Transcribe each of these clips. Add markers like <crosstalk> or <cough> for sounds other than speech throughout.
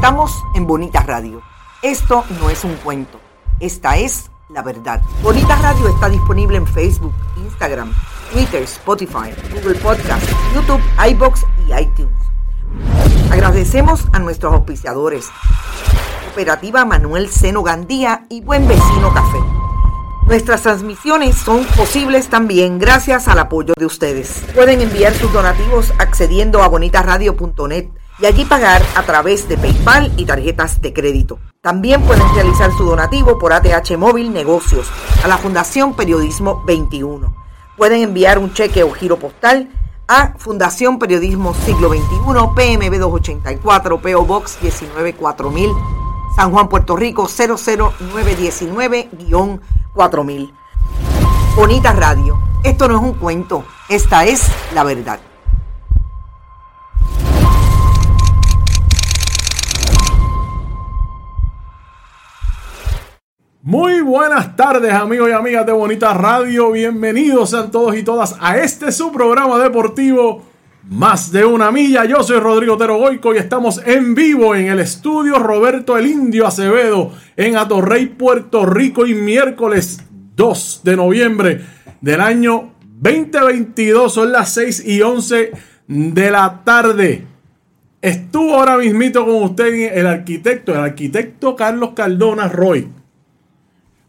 Estamos en Bonita Radio. Esto no es un cuento. Esta es la verdad. Bonita Radio está disponible en Facebook, Instagram, Twitter, Spotify, Google Podcast, YouTube, iBox y iTunes. Agradecemos a nuestros auspiciadores. Cooperativa Manuel Seno Gandía y Buen Vecino Café. Nuestras transmisiones son posibles también gracias al apoyo de ustedes. Pueden enviar sus donativos accediendo a bonitaradio.net y allí pagar a través de PayPal y tarjetas de crédito. También pueden realizar su donativo por ATH Móvil Negocios a la Fundación Periodismo 21. Pueden enviar un cheque o giro postal a Fundación Periodismo Siglo XXI, PMB 284, PO Box 194000, San Juan, Puerto Rico 00919-4000. Bonita Radio. Esto no es un cuento, esta es la verdad. Muy buenas tardes amigos y amigas de Bonita Radio, bienvenidos sean todos y todas a este su programa deportivo Más de una milla. Yo soy Rodrigo Terogoico y estamos en vivo en el estudio Roberto el Indio Acevedo en Atorrey, Puerto Rico y miércoles 2 de noviembre del año 2022, son las 6 y 11 de la tarde. Estuvo ahora mismito con usted el arquitecto, el arquitecto Carlos Cardona Roy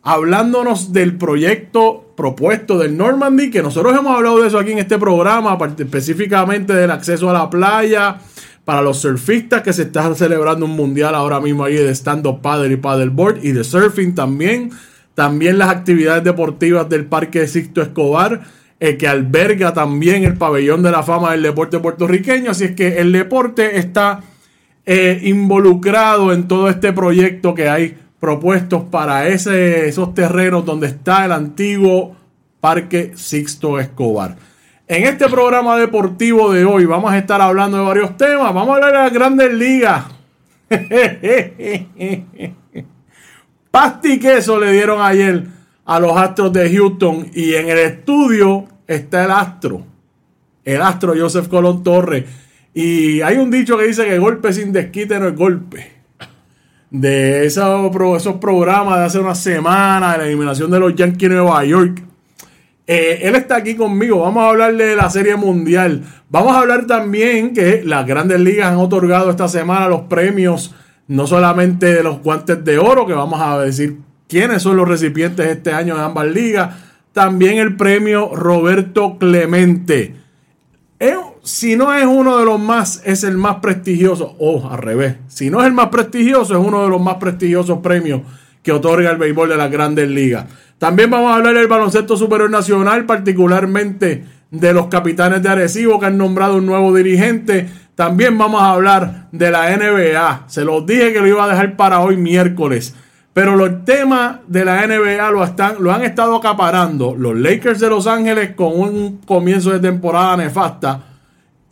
hablándonos del proyecto propuesto del Normandy, que nosotros hemos hablado de eso aquí en este programa, específicamente del acceso a la playa para los surfistas, que se está celebrando un mundial ahora mismo ahí de stand-up paddle y paddleboard y de surfing también. También las actividades deportivas del Parque Sixto Escobar, eh, que alberga también el pabellón de la fama del deporte puertorriqueño. Así es que el deporte está eh, involucrado en todo este proyecto que hay propuestos para esos terrenos donde está el antiguo Parque Sixto Escobar. En este programa deportivo de hoy vamos a estar hablando de varios temas. Vamos a hablar de las grandes ligas. <laughs> Pasti queso le dieron ayer a los Astros de Houston y en el estudio está el Astro. El Astro Joseph Colón Torres. Y hay un dicho que dice que golpe sin desquite no es golpe de esos, programas de hace una semana, de la eliminación de los Yankees de Nueva York. Eh, él está aquí conmigo. Vamos a hablar de la Serie Mundial. Vamos a hablar también que las grandes ligas han otorgado esta semana los premios, no solamente de los guantes de oro, que vamos a decir quiénes son los recipientes este año en ambas ligas, también el premio Roberto Clemente si no es uno de los más, es el más prestigioso, o al revés, si no es el más prestigioso, es uno de los más prestigiosos premios que otorga el béisbol de las grandes ligas. También vamos a hablar del baloncesto superior nacional, particularmente de los capitanes de Arecibo que han nombrado un nuevo dirigente. También vamos a hablar de la NBA. Se los dije que lo iba a dejar para hoy miércoles. Pero los temas de la NBA lo, están, lo han estado acaparando los Lakers de Los Ángeles con un comienzo de temporada nefasta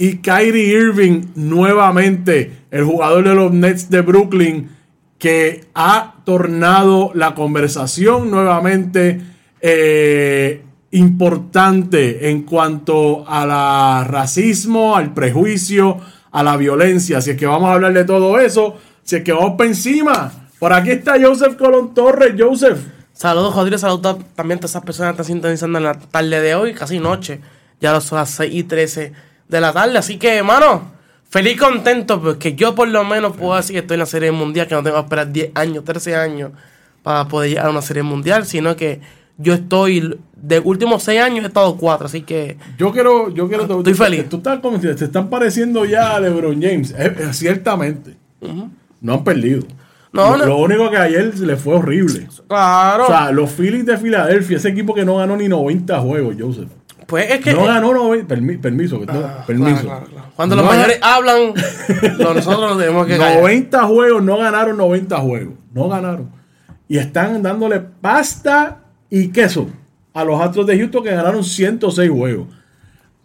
y Kyrie Irving nuevamente, el jugador de los Nets de Brooklyn, que ha tornado la conversación nuevamente eh, importante en cuanto al racismo, al prejuicio, a la violencia. Así es que vamos a hablar de todo eso. Así es que vamos para encima. Por aquí está Joseph Colón Torres. Joseph. Saludos, Rodrigo. Saludos también a esas personas que están sintonizando en la tarde de hoy, casi noche. Ya son las 6 y 13 de la tarde. Así que, hermano, feliz contento porque yo por lo menos puedo decir que estoy en la serie mundial, que no tengo que esperar 10 años, 13 años para poder llegar a una serie mundial, sino que yo estoy, de últimos 6 años he estado 4, así que... Yo quiero, yo quiero... Estoy feliz. Tú estás como te están pareciendo ya a LeBron James, ciertamente. No han perdido. No, lo, no. lo único que ayer le fue horrible. Claro. O sea, los Phillies de Filadelfia, ese equipo que no ganó ni 90 juegos, Joseph. Pues es que. No ganó, no, permiso. Ah, permiso. Cuando los mayores hablan, <laughs> nosotros nos tenemos que 90 juegos, no ganaron 90 juegos. No ganaron. Y están dándole pasta y queso a los Astros de Houston que ganaron 106 juegos.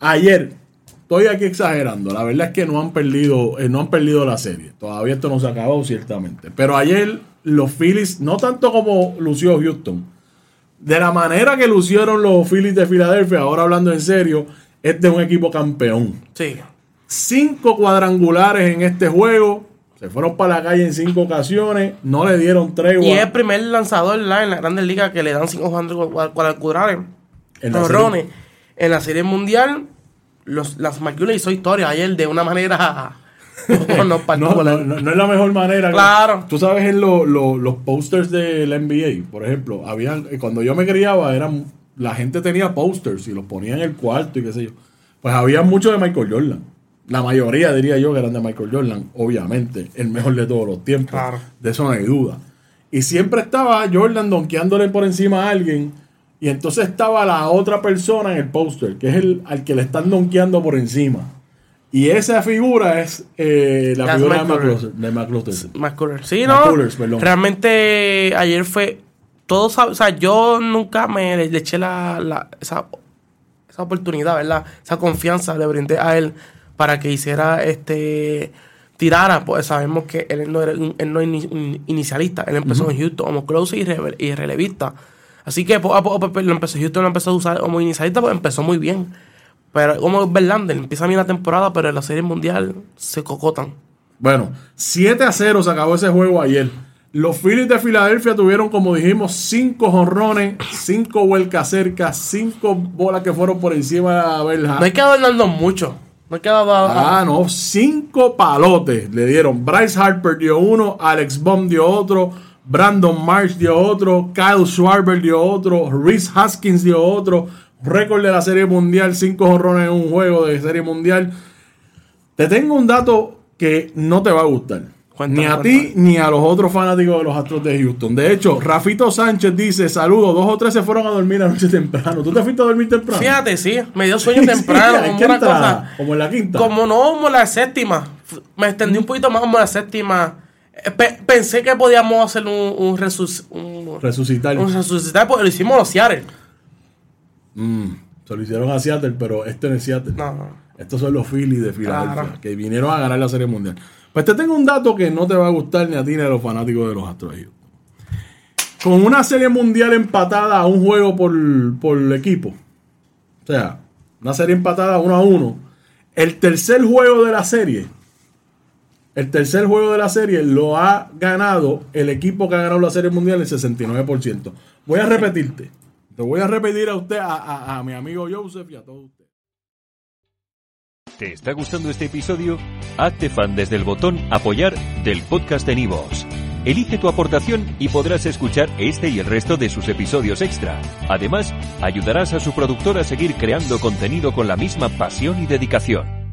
Ayer, estoy aquí exagerando. La verdad es que no han perdido, eh, no han perdido la serie. Todavía esto no se ha acabado, ciertamente. Pero ayer los Phillies, no tanto como lució Houston, de la manera que lucieron los Phillies de Filadelfia, ahora hablando en serio, es de un equipo campeón. Sí. Cinco cuadrangulares en este juego. Se fueron para la calle en cinco ocasiones, no le dieron tregua. Y es el primer lanzador ¿la? en la Grandes Ligas que le dan cinco cuadrangulares. En la Torrones. En la Serie Mundial, los, las McCulley hizo historia ayer de una manera... no, no, no, no, es la mejor manera. Claro. Tú sabes en lo- lo- los posters del NBA, por ejemplo, habían, eh, cuando yo me criaba, eran, la gente tenía posters y los ponía en el cuarto y qué sé yo. Pues había muchos de Michael Jordan. La mayoría diría yo que eran de Michael Jordan, obviamente, el mejor de todos los tiempos. Claro. De eso no hay duda. Y siempre estaba Jordan donkeándole por encima a alguien. Y entonces estaba la otra persona en el póster, que es el al que le están donkeando por encima. Y esa figura es eh, la figura de. McCluster- de McCluster. McCullers. Sí, no. Perdón. Realmente ayer fue. Todos, o sea, yo nunca me le, le eché la, la- esa, esa oportunidad, ¿verdad? Esa confianza le brindé a él para que hiciera este. Tirara, pues sabemos que él no, era un- él no es inicialista. Él empezó en Houston como close y, rele- y relevista. Así que lo empezó, Houston lo empezó a usar como inicialista, pues empezó muy bien. Pero como Verlander, empieza bien la temporada, pero en la serie mundial se cocotan. Bueno, 7 a 0 se acabó ese juego ayer. Los Phillies de Filadelfia tuvieron, como dijimos, 5 jonrones, 5 vuelcas cerca, 5 bolas que fueron por encima de la verja. No hay que adornarnos mucho. No hay que. Ah, no, 5 palotes le dieron. Bryce Harper dio uno, Alex Baum dio otro, Brandon Marsh dio otro, Kyle Schwarber dio otro, Reese Haskins dio otro. Récord de la Serie Mundial, 5 jonrones en un juego de Serie Mundial. Te tengo un dato que no te va a gustar. Cuéntame, ni a ti ni a los otros fanáticos de los Astros de Houston. De hecho, Rafito Sánchez dice: Saludos, dos o tres se fueron a dormir anoche temprano. ¿Tú te fuiste a dormir temprano? Fíjate, sí, me dio sueño <laughs> Sí, temprano, ¿en como una cosa. Como en la quinta. Como no, como la séptima. Me extendí un poquito más como la séptima. Eh, pe- pensé que podíamos hacer un, un, resus- un, Resucitar. un resucitar, porque lo hicimos los Seattle. Mm, se lo hicieron a Seattle, pero este no es Seattle. No, no. Estos son los Phillies de Filadelfia, Claro. que vinieron a ganar la Serie Mundial. Pues te tengo un dato que no te va a gustar ni a ti ni a los fanáticos de los Astros. Con una Serie Mundial empatada a un juego por, por equipo, o sea, una serie empatada uno a uno, el tercer juego de la serie, el tercer juego de la serie lo ha ganado el equipo que ha ganado la Serie Mundial el 69%. Voy a repetirte. Te voy a repetir a usted, a, a- a mi amigo Joseph y a todos ustedes. ¿Te está gustando este episodio? Hazte fan desde el botón Apoyar del podcast de Nivos. Elige tu aportación y podrás escuchar este y el resto de sus episodios extra. Además, ayudarás a su productor a seguir creando contenido con la misma pasión y dedicación.